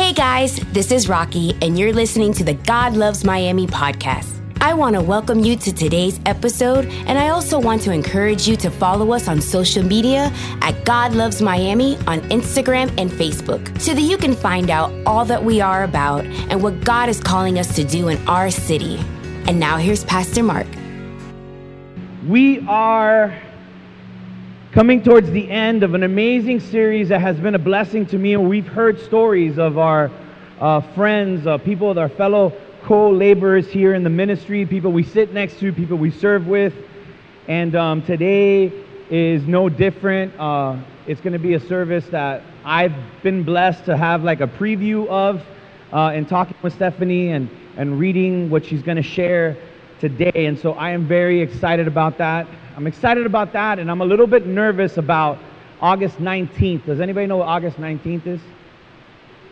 Hey guys, this is Rocky, and you're listening to the God Loves Miami podcast. I want to welcome you to today's episode, and I also want to encourage you to follow us on social media at God Loves Miami on Instagram and Facebook so that you can find out all that we are about and what God is calling us to do in our city. And now here's Pastor Mark. We are coming towards the end of an amazing series that has been a blessing to me, and we've heard stories of our uh, friends, uh, people, our fellow co laborers here in the ministry, people we sit next to, people we serve with. And um, today is no different. Uh, it's going to be a service that I've been blessed to have like a preview of uh, in talking with Stephanie and, and reading what she's going to share today. And so I am very excited about that. I'm excited about that, and I'm a little bit nervous about August 19th. Does anybody know what August 19th is?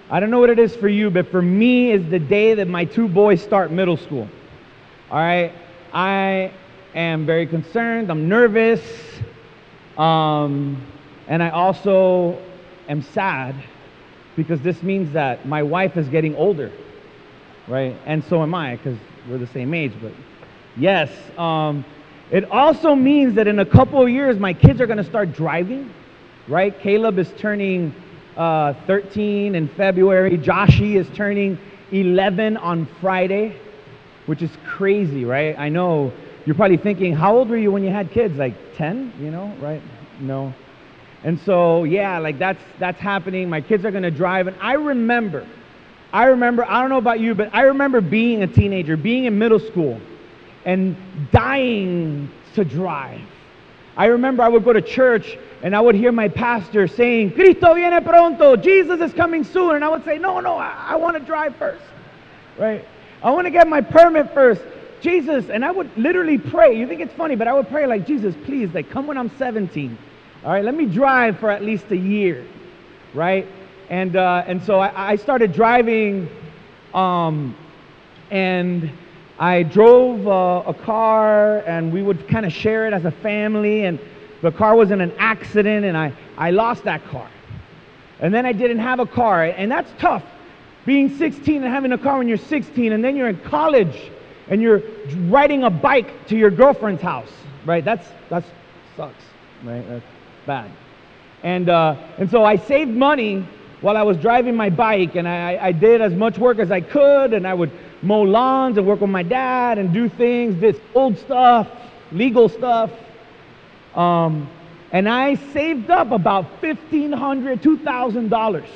I don't know what it is for you, but for me, is the day that my two boys start middle school. All right, I am very concerned. I'm nervous, um, and I also am sad because this means that my wife is getting older, right? And so am I because we're the same age. But yes, um, it also means that in a couple of years, my kids are going to start driving, right? Caleb is turning uh, 13 in February. Joshi is turning 11 on Friday, which is crazy, right? I know you're probably thinking, how old were you when you had kids? Like 10, you know, right? No. And so, yeah, like that's that's happening. My kids are going to drive, and I remember, I remember. I don't know about you, but I remember being a teenager, being in middle school, and dying to drive. I remember I would go to church and I would hear my pastor saying, Cristo viene pronto, Jesus is coming soon. And I would say, No, no, I, I want to drive first, right? I want to get my permit first. Jesus, and I would literally pray. You think it's funny, but I would pray like, Jesus, please, like, come when I'm 17. All right, let me drive for at least a year, right? And uh, and so I, I started driving, um, and I drove uh, a car, and we would kind of share it as a family. And the car was in an accident, and I I lost that car. And then I didn't have a car, and that's tough. Being 16 and having a car when you're 16, and then you're in college, and you're riding a bike to your girlfriend's house, right? That's that's sucks, right? That's bad. And, uh, and so I saved money while I was driving my bike, and I, I did as much work as I could, and I would mow lawns and work with my dad and do things, this old stuff, legal stuff. Um, and I saved up about $1,500, $2,000.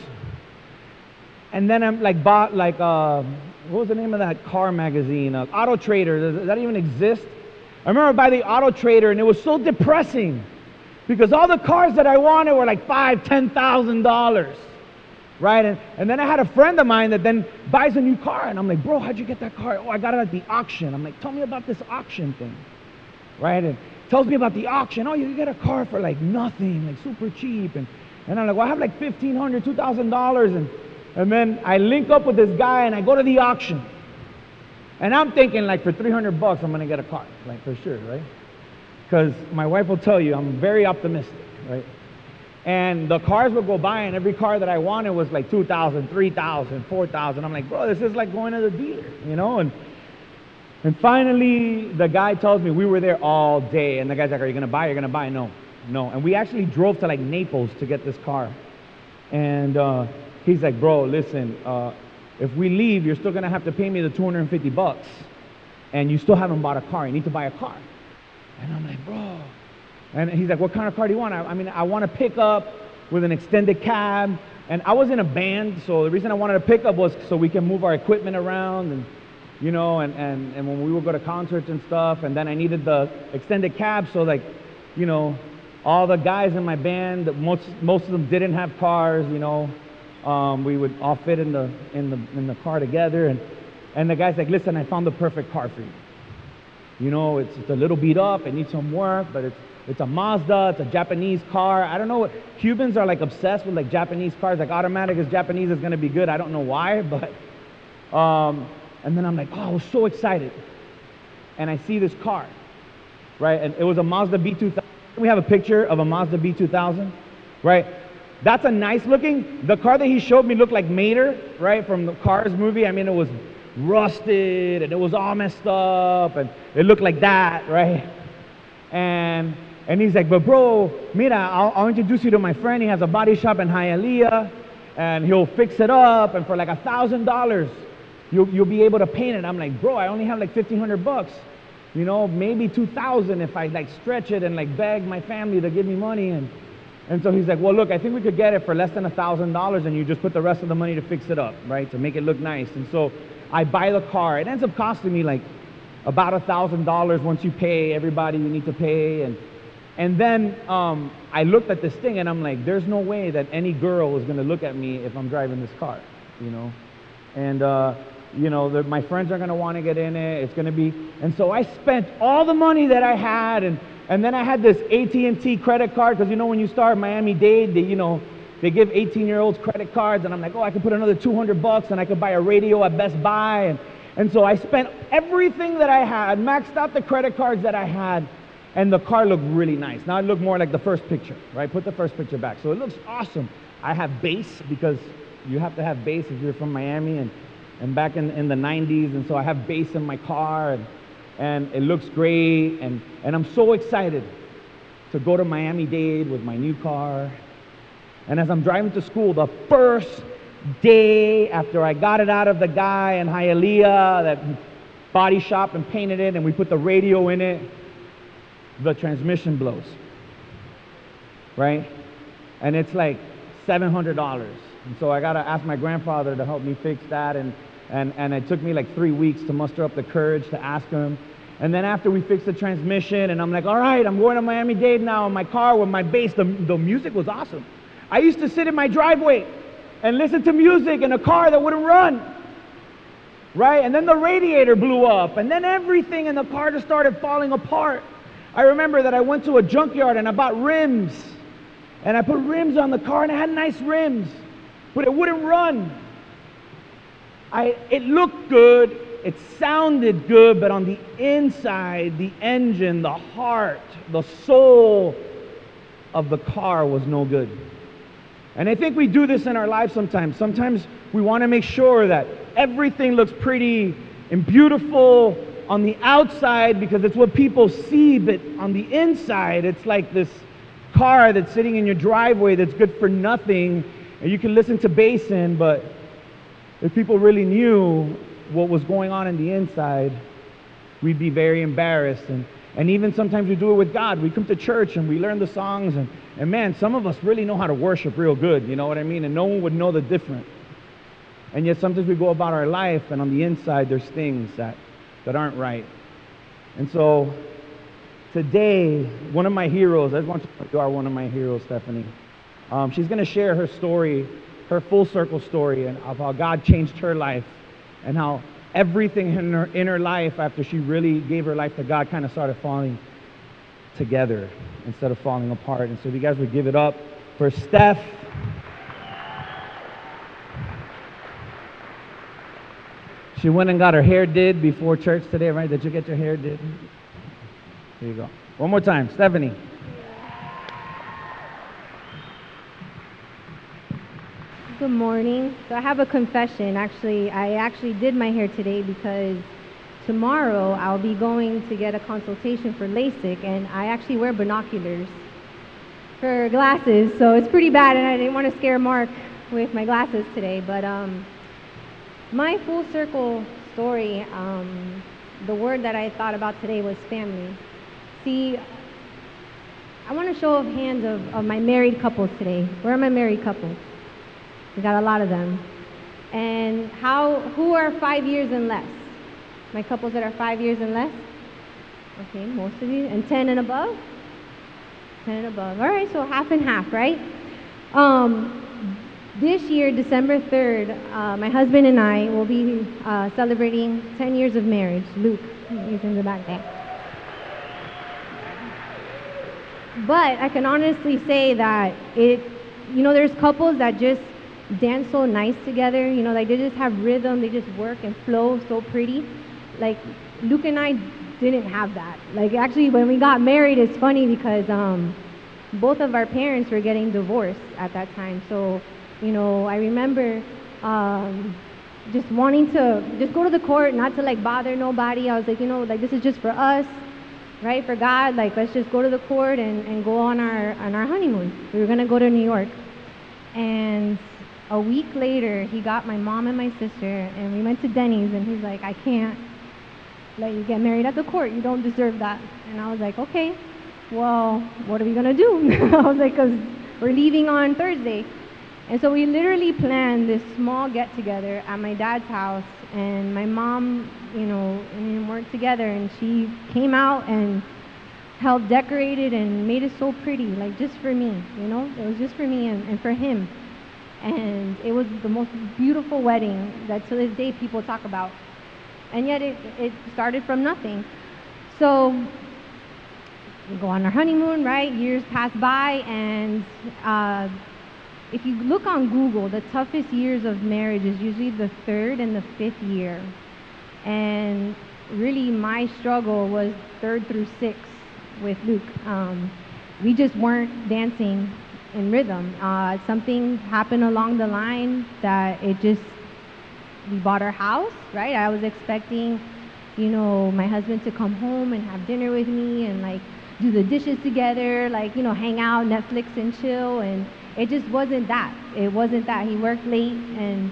And then I'm like bought like, uh, what was the name of that car magazine? Uh, Auto Trader. Does that even exist? I remember by the Auto Trader, and it was so depressing because all the cars that I wanted were like five, ten thousand dollars, right? And, and then I had a friend of mine that then buys a new car, and I'm like, bro, how'd you get that car? Oh, I got it at the auction. I'm like, tell me about this auction thing, right? And tells me about the auction. Oh, you get a car for like nothing, like super cheap, and and I'm like, well, I have like fifteen hundred, two thousand dollars, and and then I link up with this guy, and I go to the auction, and I'm thinking like for three hundred bucks, I'm gonna get a car, like for sure, right? because my wife will tell you I'm very optimistic, right? And the cars would go by, and every car that I wanted was like 2,000, 3,000, 4,000. I'm like, bro, this is like going to the dealer, you know? And and finally, the guy tells me we were there all day, and the guy's like, "Are you gonna buy? You're gonna buy?" No, no. And we actually drove to like Naples to get this car, and uh, he's like, "Bro, listen, uh, if we leave, you're still gonna have to pay me the 250 bucks, and you still haven't bought a car. You need to buy a car." And I'm like, bro. And he's like, what kind of car do you want? I, I mean, I want a pickup with an extended cab. And I was in a band, so the reason I wanted a pickup was so we can move our equipment around and, you know, and, and, and when we would go to concerts and stuff. And then I needed the extended cab, so like, you know, all the guys in my band, most, most of them didn't have cars, you know. Um, we would all fit in the, in the, in the car together. And, and the guy's like, listen, I found the perfect car for you. You know, it's, it's a little beat up, it needs some work, but it's, it's a Mazda, it's a Japanese car. I don't know what, Cubans are like obsessed with like Japanese cars, like automatic is Japanese is gonna be good. I don't know why, but, um, and then I'm like, oh, I was so excited. And I see this car, right? And it was a Mazda B2000. We have a picture of a Mazda B2000, right? that's a nice looking. The car that he showed me looked like Mater, right, from the Cars movie. I mean, it was rusted and it was all messed up and it looked like that, right? And and he's like, but bro, mira, I'll, I'll introduce you to my friend. He has a body shop in Hialeah and he'll fix it up and for like a thousand dollars you'll, you'll be able to paint it. I'm like bro i only have like 1500 bucks. You know maybe 2000 if i like stretch it and like beg my family to give me money. And and so he's like well look i think we could get it for less than a thousand dollars and you just put the rest of the money to fix it up right to make it look nice. And so i buy the car. It ends up costing me like about a thousand dollars once you pay everybody you need to pay and and then um, I looked at this thing and I'm like, there's no way that any girl is going to look at me if I'm driving this car, you know? And, uh, you know, the, my friends are going to want to get in it. It's going to be, and so I spent all the money that I had and, and then I had this AT&T credit card because, you know, when you start Miami-Dade, they, you know, they give 18-year-olds credit cards and I'm like, oh, I could put another 200 bucks and I could buy a radio at Best Buy. And, and so I spent everything that I had, maxed out the credit cards that I had, and the car looked really nice. Now it looked more like the first picture, right? Put the first picture back. So it looks awesome. I have bass because you have to have bass if you're from Miami and, and back in, in the 90s. And so I have bass in my car and, and it looks great. And, and I'm so excited to go to Miami-Dade with my new car. And as I'm driving to school, the first day after I got it out of the guy in Hialeah that body shop and painted it and we put the radio in it, the transmission blows. Right? And it's like $700. And so I got to ask my grandfather to help me fix that. And, and, and it took me like three weeks to muster up the courage to ask him. And then after we fixed the transmission, and I'm like, all right, I'm going to Miami Dade now in my car with my bass. The, the music was awesome. I used to sit in my driveway and listen to music in a car that wouldn't run. Right? And then the radiator blew up, and then everything in the car just started falling apart. I remember that I went to a junkyard and I bought rims. And I put rims on the car and it had nice rims, but it wouldn't run. I, it looked good, it sounded good, but on the inside, the engine, the heart, the soul of the car was no good. And I think we do this in our lives sometimes. Sometimes we want to make sure that everything looks pretty and beautiful on the outside because it's what people see, but on the inside, it's like this car that's sitting in your driveway that's good for nothing, and you can listen to bass in, but if people really knew what was going on in the inside, we'd be very embarrassed. And, and even sometimes we do it with God. We come to church and we learn the songs, and, and man, some of us really know how to worship real good, you know what I mean? And no one would know the difference. And yet sometimes we go about our life, and on the inside, there's things that that aren't right. And so today, one of my heroes, I just want to—you are one of my heroes, Stephanie. Um, she's going to share her story, her full circle story, and of how God changed her life and how everything in her, in her life after she really gave her life to God kind of started falling together instead of falling apart. And so if you guys would give it up for Steph. She went and got her hair did before church today, right? Did you get your hair did? Here you go. One more time, Stephanie. Good morning. So I have a confession. Actually, I actually did my hair today because tomorrow I'll be going to get a consultation for LASIK, and I actually wear binoculars for glasses, so it's pretty bad, and I didn't want to scare Mark with my glasses today, but um, my full circle story, um, the word that I thought about today was family. See, I want to show of hands of, of my married couples today. Where are my married couples? We got a lot of them. And how, who are five years and less? My couples that are five years and less? Okay, most of you. And 10 and above? 10 and above. All right, so half and half, right? Um, this year, December 3rd, uh, my husband and I will be uh, celebrating 10 years of marriage. Luke, he's in the back there. But I can honestly say that it, you know, there's couples that just dance so nice together. You know, like they just have rhythm, they just work and flow so pretty. Like Luke and I didn't have that. Like actually, when we got married, it's funny because um, both of our parents were getting divorced at that time. So, you know, I remember um, just wanting to just go to the court, not to like bother nobody. I was like, you know, like this is just for us, right? For God, like let's just go to the court and, and go on our on our honeymoon. We were gonna go to New York, and a week later, he got my mom and my sister, and we went to Denny's, and he's like, I can't let you get married at the court. You don't deserve that. And I was like, okay, well, what are we gonna do? I was like, cause we're leaving on Thursday. And so we literally planned this small get together at my dad's house, and my mom, you know, and worked together, and she came out and helped decorate it and made it so pretty, like just for me, you know, it was just for me and, and for him. And it was the most beautiful wedding that to this day people talk about. And yet it, it started from nothing. So we go on our honeymoon, right? Years pass by, and uh, if you look on Google, the toughest years of marriage is usually the third and the fifth year. And really, my struggle was third through sixth with Luke. Um, we just weren't dancing in rhythm. Uh, something happened along the line that it just, we bought our house, right? I was expecting, you know, my husband to come home and have dinner with me and like do the dishes together, like, you know, hang out, Netflix and chill. And it just wasn't that. It wasn't that. He worked late and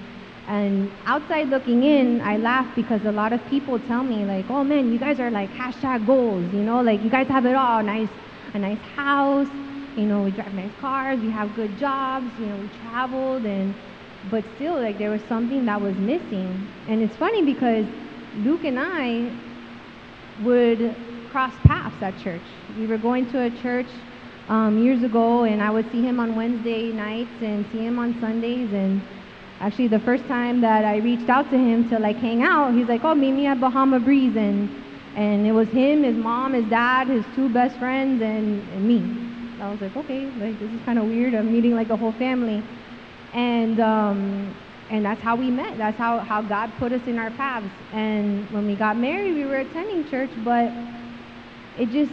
and outside looking in, I laugh because a lot of people tell me like, "Oh man, you guys are like hashtag goals, you know, like you guys have it all, nice, a nice house, you know, we drive nice cars, we have good jobs, you know, we traveled, and but still, like there was something that was missing. And it's funny because Luke and I would cross paths at church. We were going to a church um, years ago, and I would see him on Wednesday nights and see him on Sundays. And actually, the first time that I reached out to him to like hang out, he's like, "Oh, meet me at Bahama Breeze," and and it was him, his mom, his dad, his two best friends, and, and me. I was like, okay, like this is kind of weird. I'm meeting like the whole family, and um, and that's how we met. That's how how God put us in our paths. And when we got married, we were attending church, but it just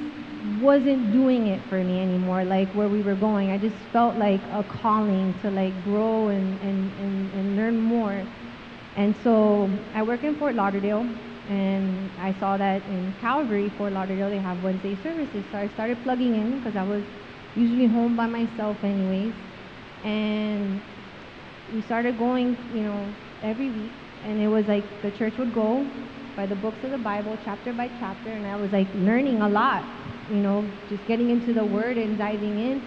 wasn't doing it for me anymore like where we were going. I just felt like a calling to like grow and, and, and, and learn more. And so i work in fort lauderdale and i saw that in calvary fort lauderdale they have wednesday services. So i started plugging in because i was usually home by myself anyways. And we started going you know every week. And it was like the church would go by the books of the bible chapter by chapter. And i was like learning a lot you know, just getting into the word and diving in.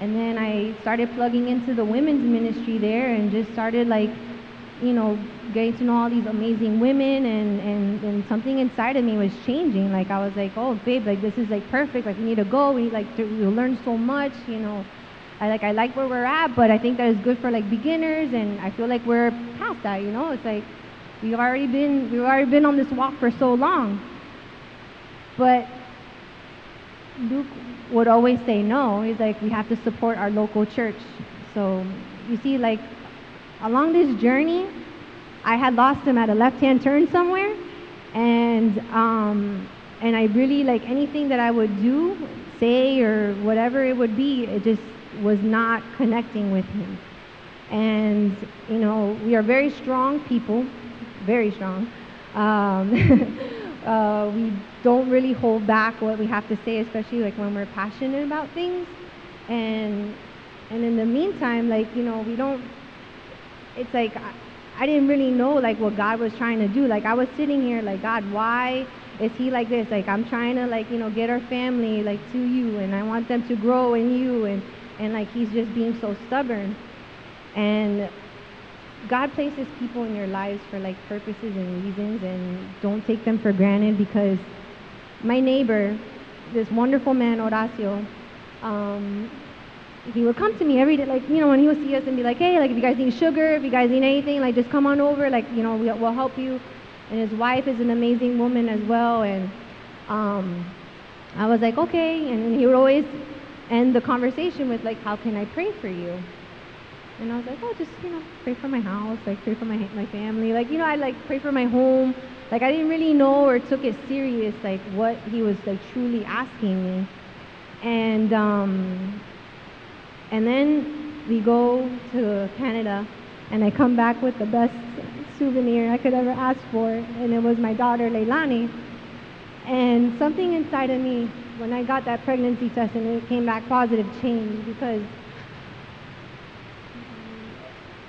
And then I started plugging into the women's ministry there and just started like, you know, getting to know all these amazing women and, and, and something inside of me was changing. Like I was like, oh babe, like this is like perfect. Like we need to go. We like to we learn so much, you know. I like I like where we're at, but I think that is good for like beginners and I feel like we're past that, you know. It's like we've already been we've already been on this walk for so long. But Luke would always say no. He's like, we have to support our local church. So you see, like, along this journey, I had lost him at a left-hand turn somewhere, and um, and I really like anything that I would do, say or whatever it would be, it just was not connecting with him. And you know, we are very strong people, very strong. Um, uh, we don't really hold back what we have to say, especially like when we're passionate about things. And and in the meantime, like you know, we don't. It's like I, I didn't really know like what God was trying to do. Like I was sitting here like God, why is He like this? Like I'm trying to like you know get our family like to you, and I want them to grow in you, and and like He's just being so stubborn. And God places people in your lives for like purposes and reasons, and don't take them for granted because my neighbor, this wonderful man, Horacio, um, he would come to me every day, like, you know, when he would see us and be like, hey, like, if you guys need sugar, if you guys need anything, like, just come on over, like, you know, we'll, we'll help you. And his wife is an amazing woman as well, and um, I was like, okay. And he would always end the conversation with, like, how can I pray for you? And I was like, oh, just, you know, pray for my house, like, pray for my, my family. Like, you know, I, like, pray for my home. Like, I didn't really know or took it serious, like, what he was, like, truly asking me. And, um, And then we go to Canada, and I come back with the best souvenir I could ever ask for, and it was my daughter Leilani. And something inside of me, when I got that pregnancy test and it came back positive, changed because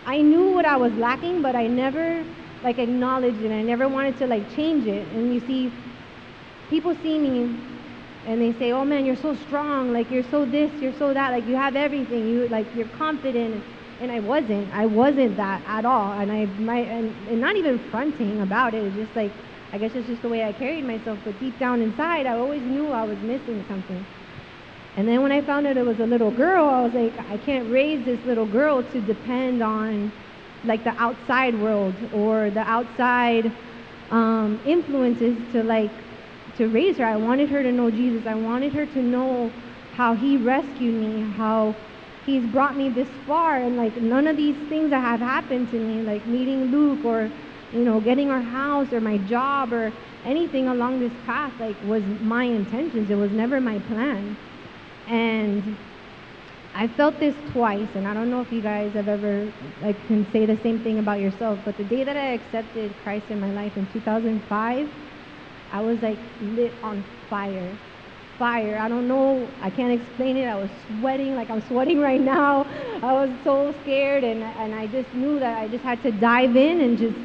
I knew what I was lacking, but I never like acknowledged it. I never wanted to like change it. And you see, people see me and they say, "Oh man, you're so strong. Like you're so this, you're so that. Like you have everything. You like you're confident." And I wasn't. I wasn't that at all. And I my and, and not even fronting about it. It's just like I guess it's just the way I carried myself. But deep down inside, I always knew I was missing something. And then when I found out it was a little girl, I was like, I can't raise this little girl to depend on like the outside world or the outside um, influences to like to raise her. I wanted her to know Jesus. I wanted her to know how he rescued me, how he's brought me this far and like none of these things that have happened to me, like meeting Luke or you know, getting our house or my job or anything along this path like was my intentions. It was never my plan. And I felt this twice, and I don't know if you guys have ever like can say the same thing about yourself, but the day that I accepted Christ in my life in 2005, I was like lit on fire. Fire. I don't know. I can't explain it. I was sweating like I'm sweating right now. I was so scared, and and I just knew that I just had to dive in and just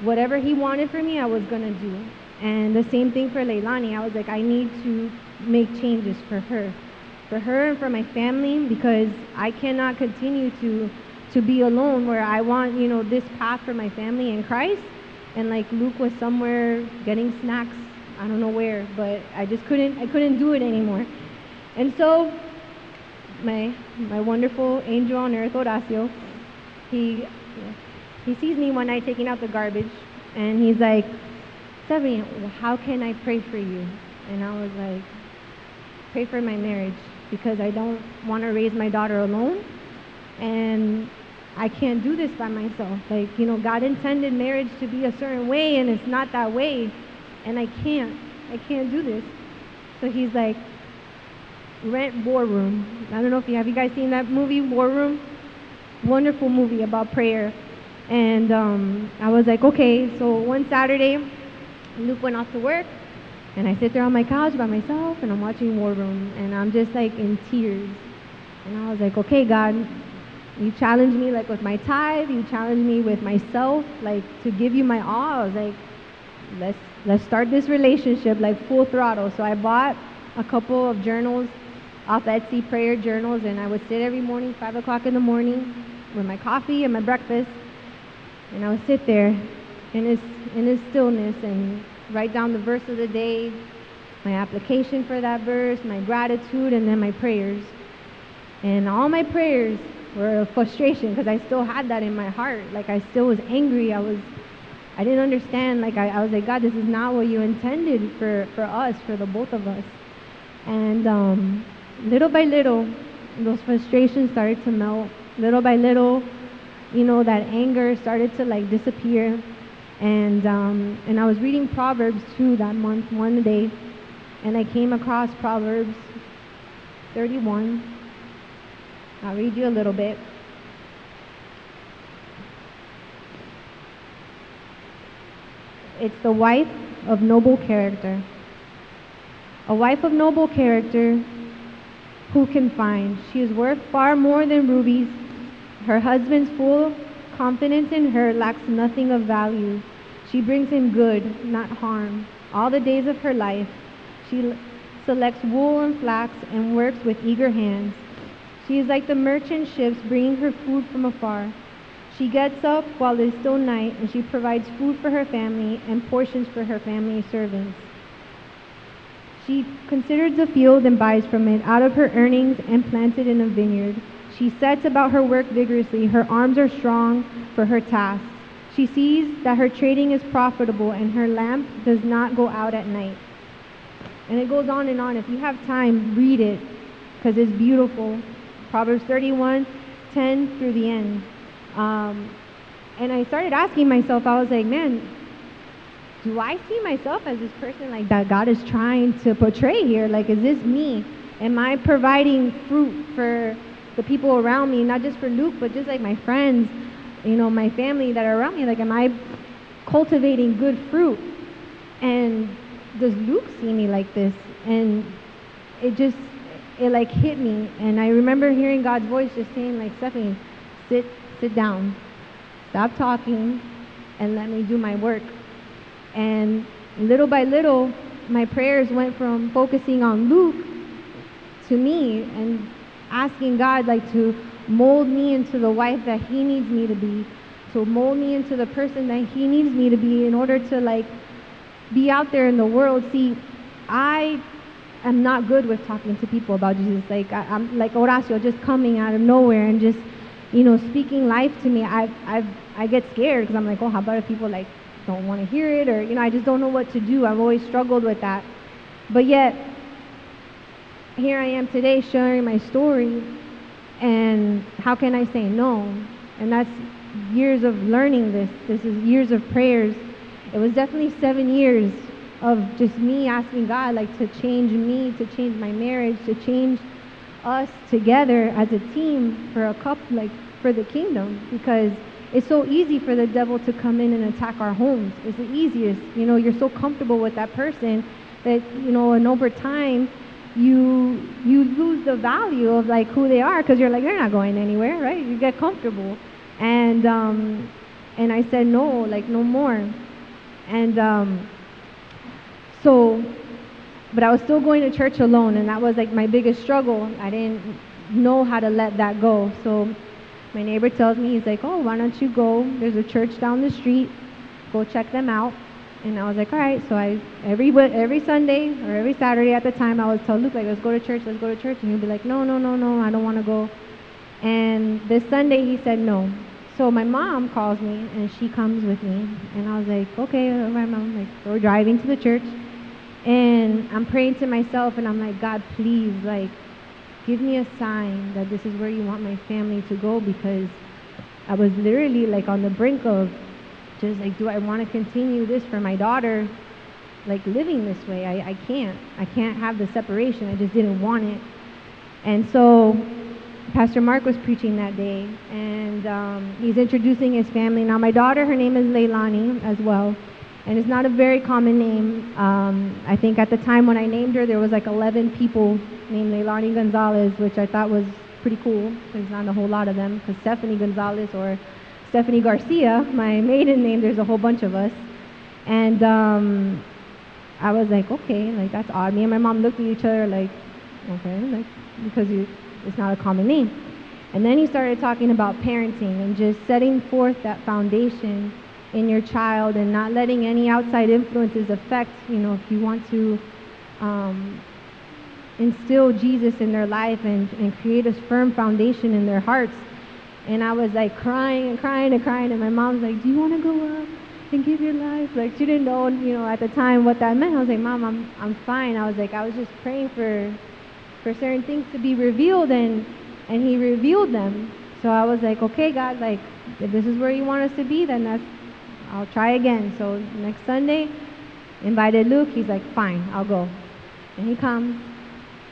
whatever he wanted for me, I was gonna do. And the same thing for Leilani. I was like, I need to make changes for her for her and for my family because I cannot continue to to be alone where I want, you know, this path for my family in Christ. And like Luke was somewhere getting snacks, I don't know where, but I just couldn't I couldn't do it anymore. And so my my wonderful angel on earth, Horacio, he he sees me one night taking out the garbage and he's like, Stephanie, how can I pray for you? And I was like, pray for my marriage because I don't want to raise my daughter alone. And I can't do this by myself. Like, you know, God intended marriage to be a certain way, and it's not that way. And I can't. I can't do this. So he's like, rent War Room. I don't know if you have you guys seen that movie, War Room? Wonderful movie about prayer. And um, I was like, okay. So one Saturday, Luke went off to work. And I sit there on my couch by myself and I'm watching War Room and I'm just like in tears. And I was like, okay, God, you challenged me like with my tithe, you challenged me with myself, like to give you my all. I was like, let's let's start this relationship like full throttle. So I bought a couple of journals off Etsy prayer journals and I would sit every morning, five o'clock in the morning, with my coffee and my breakfast, and I would sit there in this in his stillness and write down the verse of the day, my application for that verse, my gratitude, and then my prayers. And all my prayers were frustration because I still had that in my heart. Like I still was angry. I was, I didn't understand. Like I, I was like, God, this is not what you intended for, for us, for the both of us. And um, little by little, those frustrations started to melt. Little by little, you know, that anger started to like disappear. And, um, and I was reading Proverbs 2 that month, one day, and I came across Proverbs 31. I'll read you a little bit. It's the wife of noble character. A wife of noble character who can find? She is worth far more than rubies. Her husband's full confidence in her lacks nothing of value. She brings him good, not harm. All the days of her life, she selects wool and flax and works with eager hands. She is like the merchant ships bringing her food from afar. She gets up while it is still night, and she provides food for her family and portions for her family servants. She considers the field and buys from it out of her earnings and plants it in a vineyard. She sets about her work vigorously. Her arms are strong for her task. She sees that her trading is profitable and her lamp does not go out at night. And it goes on and on. If you have time, read it because it's beautiful. Proverbs 31, 10 through the end. Um, and I started asking myself, I was like, man, do I see myself as this person like that God is trying to portray here? Like, is this me? Am I providing fruit for the people around me, not just for Luke, but just like my friends, you know, my family that are around me. Like, am I cultivating good fruit? And does Luke see me like this? And it just, it like hit me. And I remember hearing God's voice just saying, like, Stephanie, sit, sit down, stop talking, and let me do my work. And little by little, my prayers went from focusing on Luke to me and asking God like to mold me into the wife that he needs me to be, to mold me into the person that he needs me to be in order to like be out there in the world. See, I am not good with talking to people about Jesus. Like I, am like Horacio, just coming out of nowhere and just, you know, speaking life to me. I I I get scared because I'm like, oh, how about if people like don't want to hear it or you know, I just don't know what to do. I've always struggled with that. But yet, here I am today sharing my story, and how can I say no? And that's years of learning this. This is years of prayers. It was definitely seven years of just me asking God, like, to change me, to change my marriage, to change us together as a team for a couple, like, for the kingdom. Because it's so easy for the devil to come in and attack our homes. It's the easiest. You know, you're so comfortable with that person that, you know, and over time, you you lose the value of like who they are because you're like they're not going anywhere, right? You get comfortable, and um, and I said no, like no more, and um, so, but I was still going to church alone, and that was like my biggest struggle. I didn't know how to let that go, so my neighbor tells me he's like, oh, why don't you go? There's a church down the street, go check them out. And I was like, all right. So I every every Sunday or every Saturday at the time, I would tell Luke like, let's go to church, let's go to church, and he'd be like, no, no, no, no, I don't want to go. And this Sunday he said no. So my mom calls me and she comes with me, and I was like, okay, right, mom. Like so we're driving to the church, and I'm praying to myself, and I'm like, God, please, like, give me a sign that this is where you want my family to go because I was literally like on the brink of just like, do I want to continue this for my daughter? Like living this way, I, I can't. I can't have the separation. I just didn't want it. And so Pastor Mark was preaching that day, and um, he's introducing his family. Now, my daughter, her name is Leilani as well, and it's not a very common name. Um, I think at the time when I named her, there was like 11 people named Leilani Gonzalez, which I thought was pretty cool. There's not a whole lot of them, because Stephanie Gonzalez or Stephanie Garcia, my maiden name. There's a whole bunch of us. And um, I was like, okay, like that's odd. Me and my mom looked at each other like, okay, like because you, it's not a common name. And then he started talking about parenting and just setting forth that foundation in your child and not letting any outside influences affect, you know, if you want to um, instill Jesus in their life and, and create a firm foundation in their hearts and I was like crying and crying and crying. And my mom's like, Do you want to go up and give your life? Like, she didn't know, you know, at the time what that meant. I was like, Mom, I'm, I'm fine. I was like, I was just praying for, for certain things to be revealed. And, and He revealed them. So I was like, Okay, God, like, if this is where you want us to be, then that's, I'll try again. So next Sunday, invited Luke. He's like, Fine, I'll go. And he comes.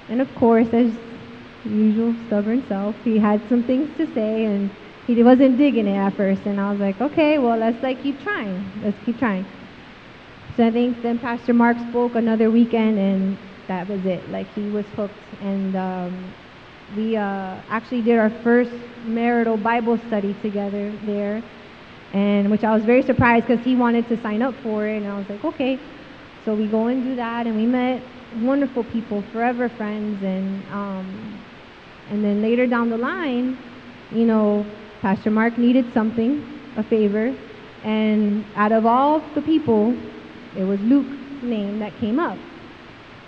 And of course, there's usual stubborn self. He had some things to say and he wasn't digging it at first. And I was like, okay, well, let's like keep trying. Let's keep trying. So I think then Pastor Mark spoke another weekend and that was it. Like he was hooked. And um, we uh, actually did our first marital Bible study together there. And which I was very surprised because he wanted to sign up for it. And I was like, okay. So we go and do that. And we met wonderful people, forever friends. And um, and then later down the line, you know, Pastor Mark needed something, a favor, and out of all the people, it was Luke's name that came up.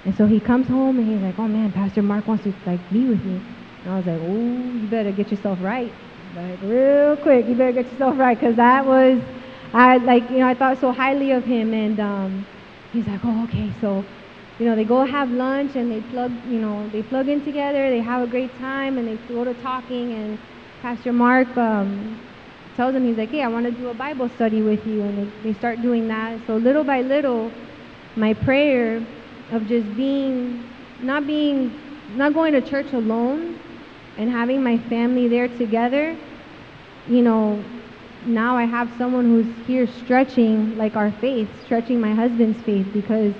And so he comes home and he's like, oh man, Pastor Mark wants to like be with me. And I was like, oh, you better get yourself right. Like real quick, you better get yourself right, because that was, I like, you know, I thought so highly of him. And um, he's like, oh, okay, so you know, they go have lunch and they plug, you know, they plug in together, they have a great time, and they go to talking. And Pastor Mark um, tells them, he's like, hey, I want to do a Bible study with you. And they, they start doing that. So little by little, my prayer of just being, not being, not going to church alone, and having my family there together, you know, now I have someone who's here stretching like our faith, stretching my husband's faith because,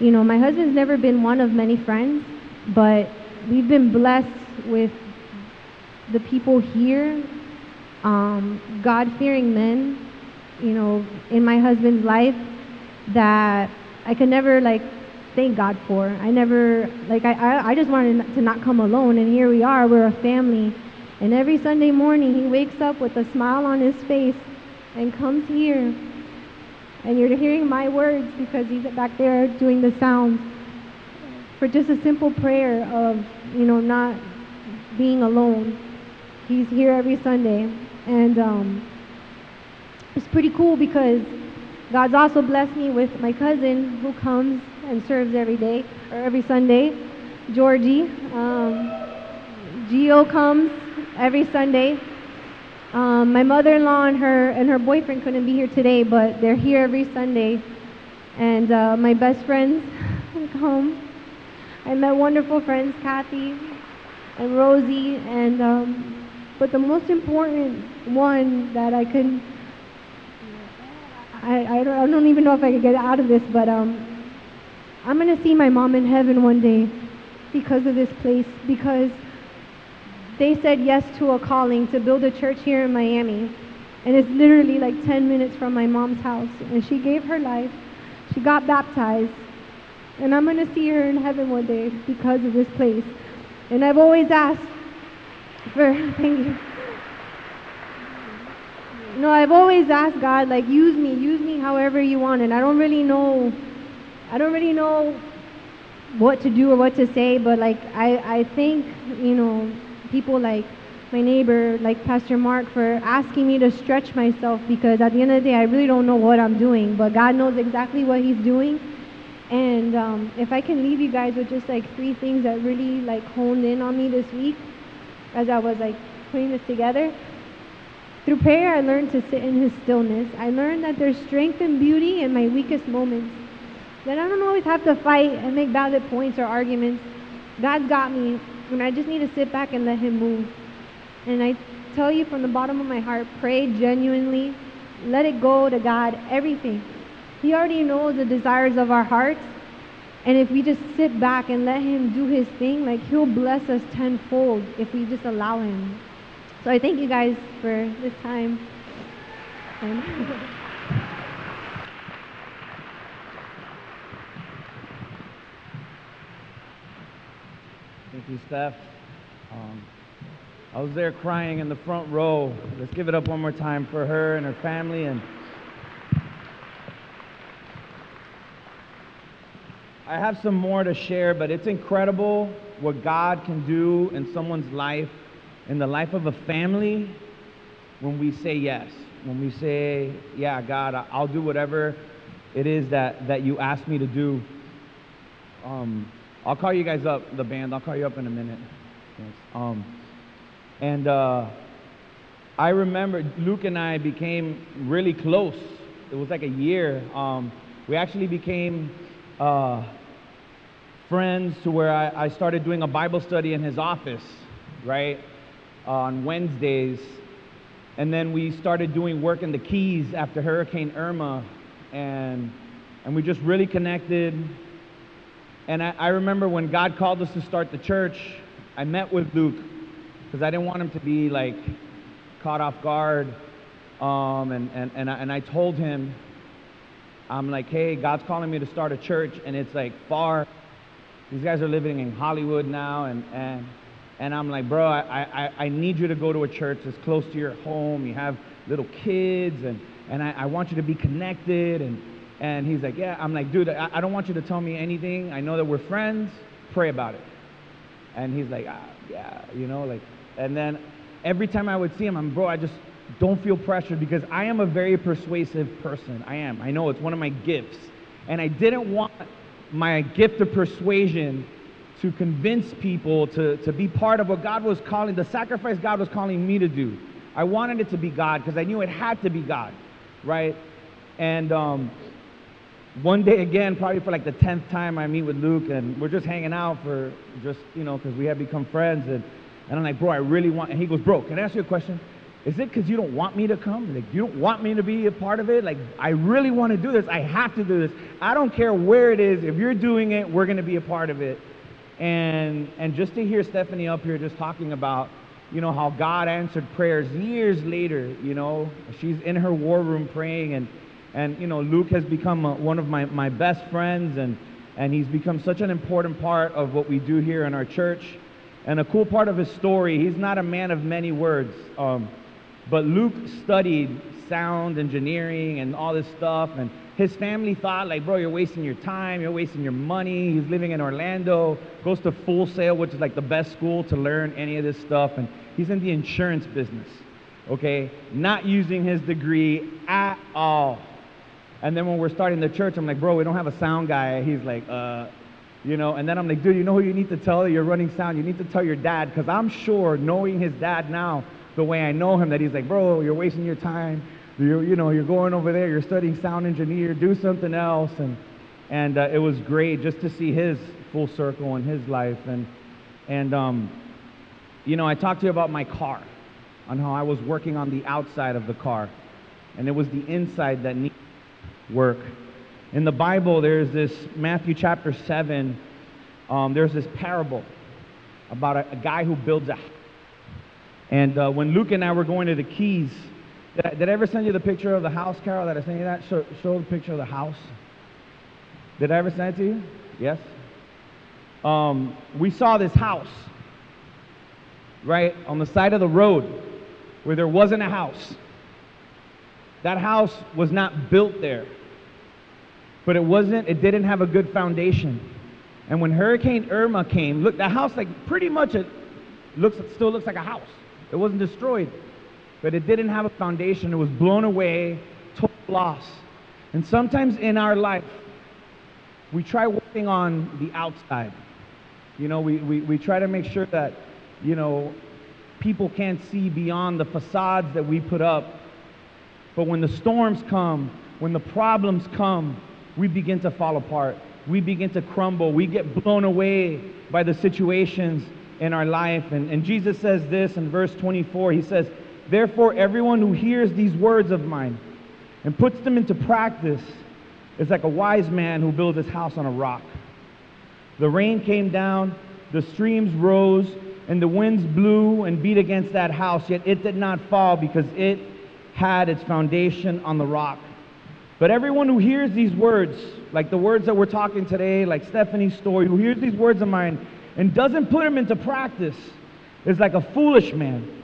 you know, my husband's never been one of many friends, but we've been blessed with the people here, um, God fearing men, you know, in my husband's life that I could never like thank God for. I never like I, I I just wanted to not come alone and here we are, we're a family. And every Sunday morning he wakes up with a smile on his face and comes here. And you're hearing my words because he's back there doing the sounds for just a simple prayer of, you know, not being alone. He's here every Sunday. And um, it's pretty cool because God's also blessed me with my cousin who comes and serves every day or every Sunday, Georgie. Um, Gio comes every Sunday. Um, my mother-in-law and her and her boyfriend couldn't be here today, but they're here every Sunday. And uh, my best friends come. I met wonderful friends, Kathy and Rosie, and um, but the most important one that I could I, I, don't, I don't even know if I could get out of this, but um, I'm going to see my mom in heaven one day because of this place, because they said yes to a calling to build a church here in Miami. And it's literally like 10 minutes from my mom's house. And she gave her life. She got baptized. And I'm going to see her in heaven one day because of this place. And I've always asked for, thank you. No, I've always asked God, like, use me, use me however you want. And I don't really know, I don't really know what to do or what to say, but like, I, I think, you know, people like my neighbor, like Pastor Mark, for asking me to stretch myself because at the end of the day, I really don't know what I'm doing, but God knows exactly what He's doing. And um, if I can leave you guys with just like three things that really like honed in on me this week as I was like putting this together. Through prayer, I learned to sit in His stillness. I learned that there's strength and beauty in my weakest moments. That I don't always have to fight and make valid points or arguments. God's got me, and I just need to sit back and let Him move. And I tell you from the bottom of my heart, pray genuinely. Let it go to God, everything. He already knows the desires of our hearts. And if we just sit back and let Him do His thing, like He'll bless us tenfold if we just allow Him. So I thank you guys for this time. You, Steph. Um, I was there crying in the front row. Let's give it up one more time for her and her family. And I have some more to share, but it's incredible what God can do in someone's life in the life of a family when we say yes, when we say, yeah, God, I'll do whatever it is that, that you ask me to do. Um, I'll call you guys up, the band. I'll call you up in a minute. Yes. Um, and uh, I remember Luke and I became really close. It was like a year. Um, we actually became uh, friends to where I, I started doing a Bible study in his office, right? on Wednesdays. And then we started doing work in the Keys after Hurricane Irma. And, and we just really connected. And I, I remember when God called us to start the church, I met with Luke because I didn't want him to be like caught off guard. Um, and, and, and, I, and I told him, I'm like, hey, God's calling me to start a church, and it's like far. These guys are living in Hollywood now, and, and and I'm like, bro, I, I, I need you to go to a church that's close to your home. You have little kids, and, and I, I want you to be connected. And, and he's like, yeah. I'm like, dude, I, I don't want you to tell me anything. I know that we're friends. Pray about it. And he's like, ah, yeah, you know, like, and then every time I would see him, I'm, bro, I just don't feel pressured because I am a very persuasive person. I am. I know it's one of my gifts. And I didn't want my gift of persuasion to convince people to, to be part of what God was calling, the sacrifice God was calling me to do. I wanted it to be God because I knew it had to be God, right? And um, one day again, probably for like the 10th time, I meet with Luke and we're just hanging out for just, you know, because we have become friends. And, And I'm like, bro, I really want, and he goes, bro, can I ask you a question? Is it because you don't want me to come? Like, you don't want me to be a part of it? Like, I really want to do this. I have to do this. I don't care where it is. If you're doing it, we're going to be a part of it. And, and just to hear Stephanie up here just talking about, you know, how God answered prayers years later, you know, she's in her war room praying. And, and you know, Luke has become a, one of my, my best friends. And, and he's become such an important part of what we do here in our church. And a cool part of his story, he's not a man of many words. Um, but Luke studied sound engineering and all this stuff. And his family thought, like, bro, you're wasting your time, you're wasting your money. He's living in Orlando, goes to Full Sail, which is like the best school to learn any of this stuff. And he's in the insurance business, okay? Not using his degree at all. And then when we're starting the church, I'm like, bro, we don't have a sound guy. He's like, uh, you know, and then I'm like, dude, you know who you need to tell that you're running sound? You need to tell your dad, because I'm sure, knowing his dad now, the way I know him that he's like, bro, you're wasting your time. You're, you know, you're going over there, you're studying sound engineer, do something else. And, and uh, it was great just to see his full circle in his life. And, and um, you know, I talked to you about my car, on how I was working on the outside of the car. And it was the inside that needed work. In the Bible, there's this Matthew chapter 7, um, there's this parable about a, a guy who builds a house and uh, when Luke and I were going to the Keys, did I, did I, ever send you the picture of the house, Carol? Did I send you that? Show, show the picture of the house. Did I ever send it to you? Yes? Um, we saw this house, right, on the side of the road where there wasn't a house. That house was not built there. But it wasn't, it didn't have a good foundation. And when Hurricane Irma came, look, the house, like, pretty much it looks, still looks like a house. It wasn't destroyed, but it didn't have a foundation. It was blown away, total loss. And sometimes in our life, we try working on the outside. You know, we, we, we try to make sure that, you know, people can't see beyond the facades that we put up. But when the storms come, when the problems come, we begin to fall apart. We begin to crumble. We get blown away by the situations in our life. And, and Jesus says this in verse 24. He says, Therefore, everyone who hears these words of mine and puts them into practice is like a wise man who builds his house on a rock. The rain came down, the streams rose, and the winds blew and beat against that house, yet it did not fall because it had its foundation on the rock. But everyone who hears these words, like the words that we're talking today, like Stephanie's story, who hears these words of mine and doesn't put them into practice is like a foolish man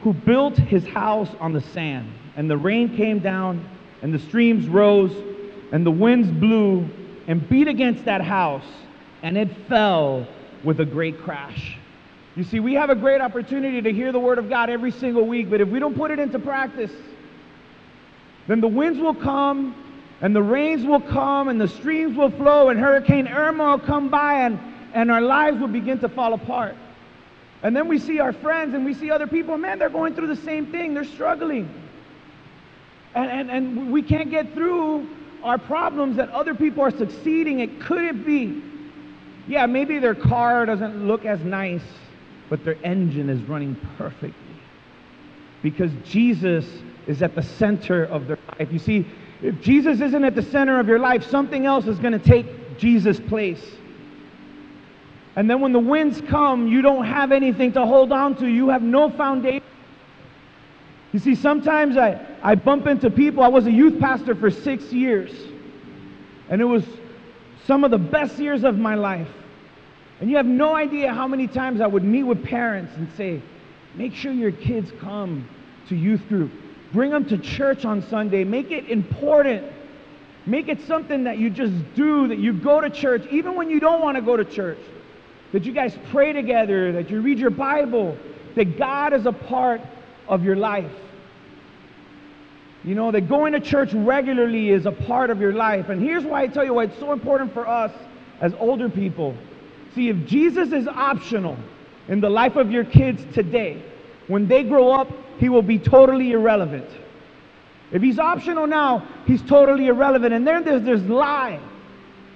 who built his house on the sand. And the rain came down, and the streams rose, and the winds blew and beat against that house, and it fell with a great crash. You see, we have a great opportunity to hear the Word of God every single week, but if we don't put it into practice, then the winds will come, and the rains will come, and the streams will flow, and Hurricane Irma will come by, and and our lives will begin to fall apart. And then we see our friends and we see other people, man, they're going through the same thing. They're struggling. And, and, and we can't get through our problems that other people are succeeding. It could it be? Yeah, maybe their car doesn't look as nice, but their engine is running perfectly. Because Jesus is at the center of their life. You see, if Jesus isn't at the center of your life, something else is going to take Jesus' place. And then when the winds come, you don't have anything to hold on to. You have no foundation. You see, sometimes I, I bump into people. I was a youth pastor for six years, and it was some of the best years of my life. And you have no idea how many times I would meet with parents and say, make sure your kids come to youth group. Bring them to church on Sunday. Make it important. Make it something that you just do, that you go to church, even when you don't want to go to church that you guys pray together, that you read your Bible, that God is a part of your life. You know, that going to church regularly is a part of your life. And here's why I tell you why it's so important for us as older people. See, if Jesus is optional in the life of your kids today, when they grow up, he will be totally irrelevant. If he's optional now, he's totally irrelevant. And then there's this lie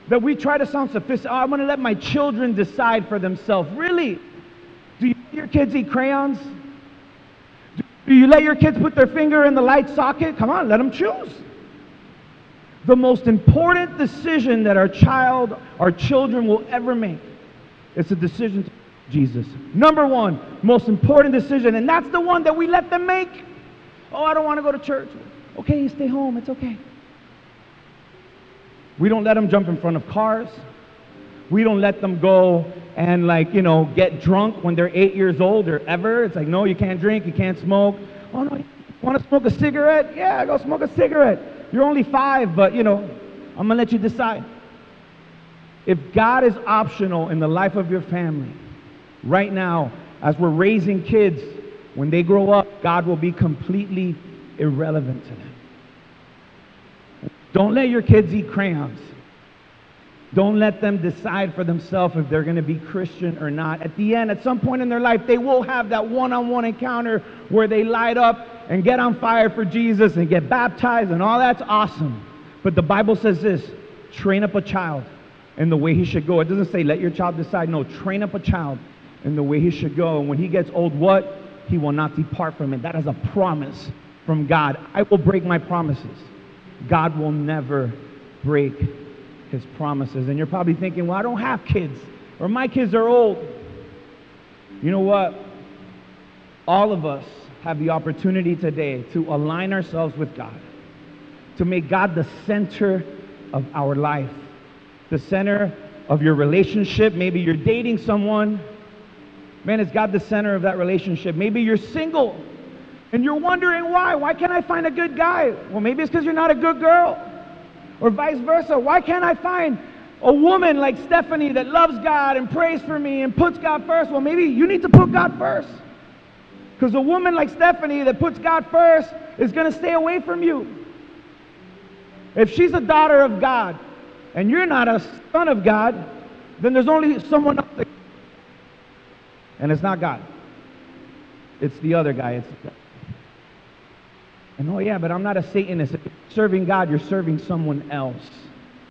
that we try to sound sophisticated. Oh, I'm going to let my children decide for themselves. Really? Do you your kids eat crayons? Do you let your kids put their finger in the light socket? Come on, let them choose. The most important decision that our child, our children will ever make is the decision to Jesus. Number one, most important decision, and that's the one that we let them make. Oh, I don't want to go to church. Okay, you stay home. It's okay. We don't let them jump in front of cars. We don't let them go and, like, you know, get drunk when they're eight years old or ever. It's like, no, you can't drink, you can't smoke. Oh, no, you want to smoke a cigarette? Yeah, go smoke a cigarette. You're only five, but, you know, I'm going to let you decide. If God is optional in the life of your family, right now, as we're raising kids, when they grow up, God will be completely irrelevant to them. Don't let your kids eat crayons. Don't let them decide for themselves if they're going to be Christian or not. At the end, at some point in their life, they will have that one on one encounter where they light up and get on fire for Jesus and get baptized, and all that's awesome. But the Bible says this train up a child in the way he should go. It doesn't say let your child decide. No, train up a child in the way he should go. And when he gets old, what? He will not depart from it. That is a promise from God. I will break my promises. God will never break his promises. And you're probably thinking, well, I don't have kids, or my kids are old. You know what? All of us have the opportunity today to align ourselves with God, to make God the center of our life, the center of your relationship. Maybe you're dating someone. Man, is God the center of that relationship? Maybe you're single and you're wondering why. Why can't I find a good guy? Well, maybe it's because you're not a good girl. Or vice versa. Why can't I find a woman like Stephanie that loves God and prays for me and puts God first? Well, maybe you need to put God first. Because a woman like Stephanie that puts God first is going to stay away from you. If she's a daughter of God and you're not a son of God, then there's only someone else. That... And it's not God. It's the other guy. It's and oh, yeah, but I'm not a Satanist. Serving God, you're serving someone else.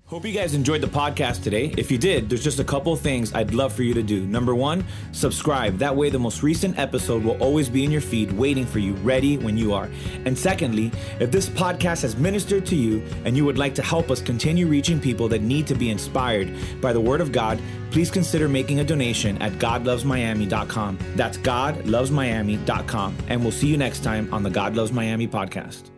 Hope you guys enjoyed the podcast today. If you did, there's just a couple things I'd love for you to do. Number one, subscribe. That way, the most recent episode will always be in your feed, waiting for you, ready when you are. And secondly, if this podcast has ministered to you and you would like to help us continue reaching people that need to be inspired by the Word of God, please consider making a donation at godlovesmiami.com. That's godlovesmiami.com. And we'll see you next time on the God Loves Miami podcast.